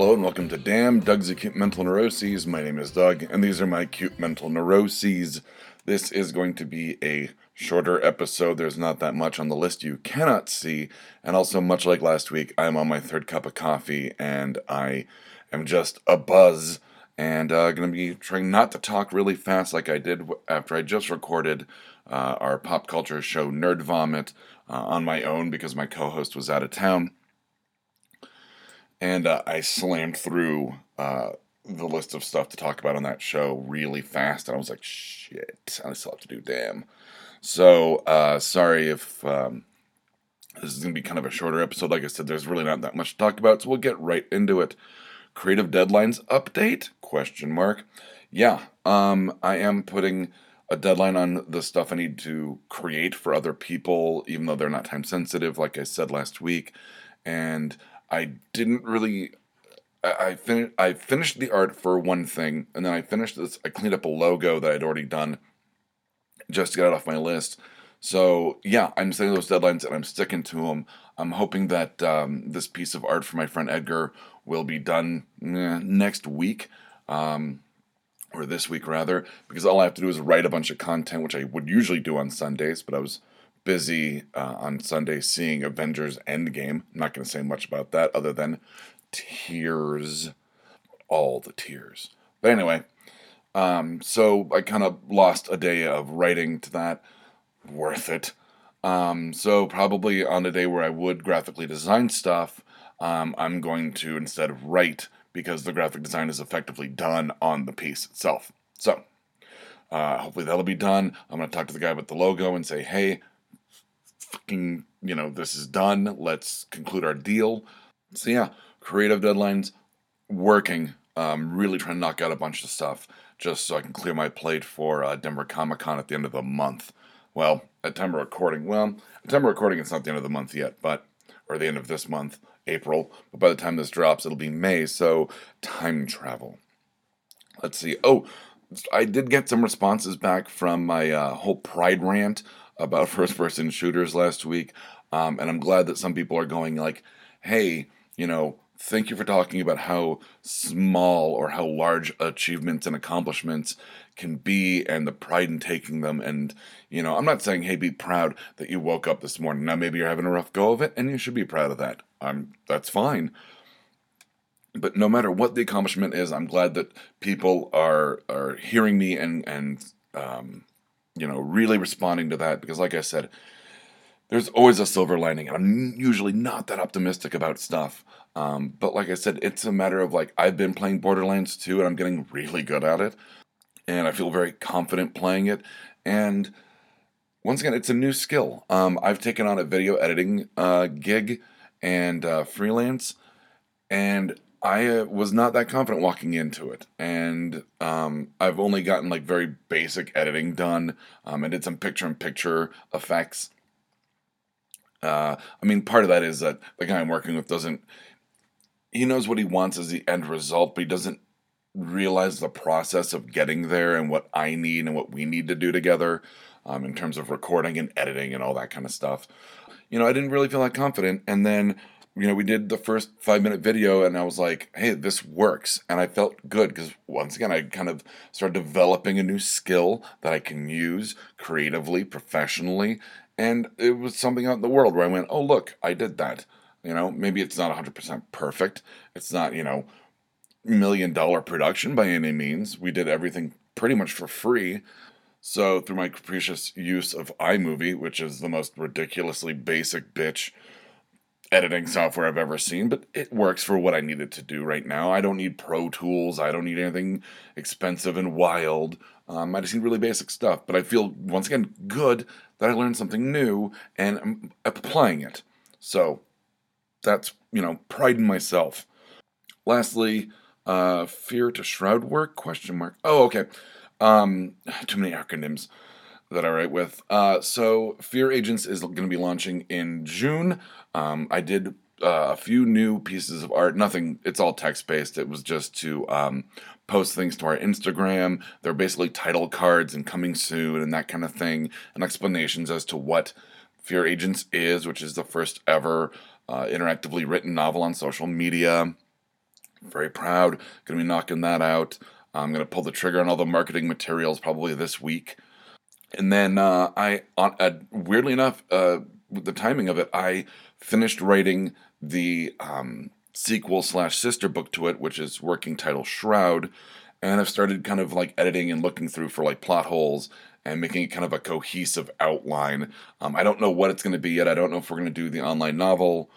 Hello and welcome to Damn Doug's Acute Mental Neuroses. My name is Doug, and these are my acute mental neuroses. This is going to be a shorter episode. There's not that much on the list you cannot see. And also, much like last week, I'm on my third cup of coffee and I am just a buzz. And uh, going to be trying not to talk really fast like I did after I just recorded uh, our pop culture show Nerd Vomit uh, on my own because my co host was out of town and uh, I slammed through uh, the list of stuff to talk about on that show really fast, and I was like, "Shit, I still have to do damn." So uh, sorry if um, this is gonna be kind of a shorter episode. Like I said, there's really not that much to talk about, so we'll get right into it. Creative deadlines update? Question mark. Yeah, um, I am putting a deadline on the stuff I need to create for other people, even though they're not time sensitive, like I said last week, and I didn't really. I, I finished. I finished the art for one thing, and then I finished this. I cleaned up a logo that I'd already done, just to get it off my list. So yeah, I'm setting those deadlines and I'm sticking to them. I'm hoping that um, this piece of art for my friend Edgar will be done eh, next week. Um, or this week rather, because all I have to do is write a bunch of content, which I would usually do on Sundays, but I was busy uh, on Sunday seeing Avengers Endgame. I'm not going to say much about that other than tears, all the tears. But anyway, um, so I kind of lost a day of writing to that. Worth it. Um, so probably on a day where I would graphically design stuff, um, I'm going to instead write because the graphic design is effectively done on the piece itself. So uh, hopefully that'll be done. I'm going to talk to the guy with the logo and say, hey, fucking, you know, this is done. Let's conclude our deal. So yeah, creative deadlines, working, um, really trying to knock out a bunch of stuff just so I can clear my plate for uh, Denver Comic Con at the end of the month. Well, at time of recording, well, at time of recording, it's not the end of the month yet, but or the end of this month, April. But by the time this drops, it'll be May. So time travel. Let's see. Oh, I did get some responses back from my uh, whole Pride rant about first person shooters last week. Um, and I'm glad that some people are going like, hey, you know, thank you for talking about how small or how large achievements and accomplishments can be and the pride in taking them. And, you know, I'm not saying, hey, be proud that you woke up this morning. Now, maybe you're having a rough go of it and you should be proud of that. I'm, that's fine. But no matter what the accomplishment is, I'm glad that people are, are hearing me and, and, um, you know, really responding to that because, like I said, there's always a silver lining, and I'm usually not that optimistic about stuff. Um, but like I said, it's a matter of like I've been playing Borderlands 2 and I'm getting really good at it, and I feel very confident playing it. And once again, it's a new skill. Um, I've taken on a video editing uh, gig and uh, freelance, and I uh, was not that confident walking into it, and um, I've only gotten like very basic editing done. Um, I did some picture-in-picture effects. Uh, I mean, part of that is that the guy I'm working with doesn't. He knows what he wants as the end result, but he doesn't realize the process of getting there and what I need and what we need to do together um, in terms of recording and editing and all that kind of stuff. You know, I didn't really feel that confident, and then you know, we did the first five minute video and I was like, hey, this works. And I felt good because once again, I kind of started developing a new skill that I can use creatively, professionally. And it was something out in the world where I went, oh, look, I did that. You know, maybe it's not 100% perfect. It's not, you know, million dollar production by any means. We did everything pretty much for free. So, through my capricious use of iMovie, which is the most ridiculously basic bitch editing software I've ever seen, but it works for what I need it to do right now. I don't need Pro Tools. I don't need anything expensive and wild. Um, I just need really basic stuff. But I feel, once again, good that I learned something new and I'm applying it. So that's, you know, pride in myself. Lastly, uh, fear to shroud work? Question mark. Oh, okay. Um, too many acronyms that I write with. Uh, so Fear Agents is going to be launching in June. Um, I did uh, a few new pieces of art. Nothing. It's all text based. It was just to um, post things to our Instagram. They're basically title cards and coming soon and that kind of thing, and explanations as to what Fear Agents is, which is the first ever uh, interactively written novel on social media. Very proud. Going to be knocking that out. I'm going to pull the trigger on all the marketing materials probably this week. And then uh, I, uh, weirdly enough, uh, with the timing of it, I finished writing the um, sequel slash sister book to it, which is working title Shroud, and I've started kind of like editing and looking through for like plot holes and making it kind of a cohesive outline. Um, I don't know what it's going to be yet. I don't know if we're going to do the online novel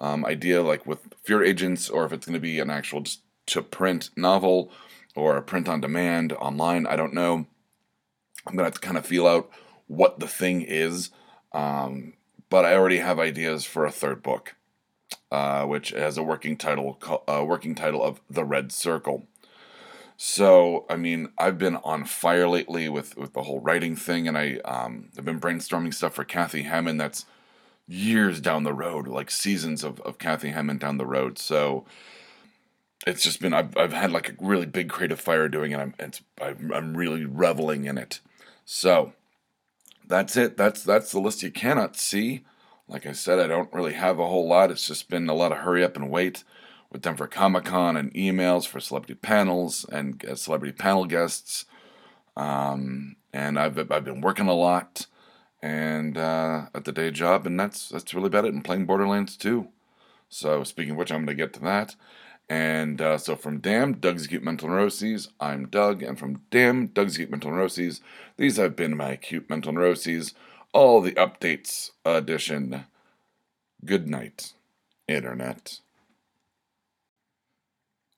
um, idea like with Fear Agents or if it's going to be an actual to print novel or a print on demand online. I don't know. I'm to have to kind of feel out what the thing is. Um, but I already have ideas for a third book, uh, which has a working title, uh, working title of The Red Circle. So, I mean, I've been on fire lately with, with the whole writing thing, and I um, I've been brainstorming stuff for Kathy Hammond that's years down the road, like seasons of, of Kathy Hammond down the road. So it's just been I've, I've had like a really big creative fire doing it. I'm I'm, I'm really reveling in it. So that's it. That's that's the list you cannot see. Like I said, I don't really have a whole lot. It's just been a lot of hurry up and wait with for Comic Con and emails for celebrity panels and uh, celebrity panel guests. Um, and I've I've been working a lot and uh, at the day job, and that's that's really about it. And playing Borderlands 2. So speaking of which, I'm going to get to that. And uh, so from Damn, Doug's Acute Mental Neuroses, I'm Doug. And from Damn, Doug's Acute Mental Neuroses, these have been my acute mental neuroses. All the updates edition. Good night, Internet.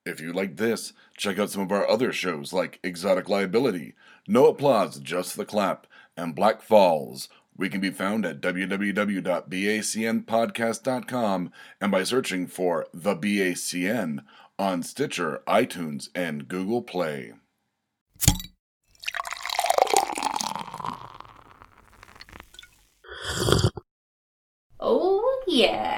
If you like this, check out some of our other shows like Exotic Liability, No Applause, Just the Clap, and Black Falls. We can be found at www.bacnpodcast.com and by searching for The BACN on Stitcher, iTunes, and Google Play. Oh, yeah.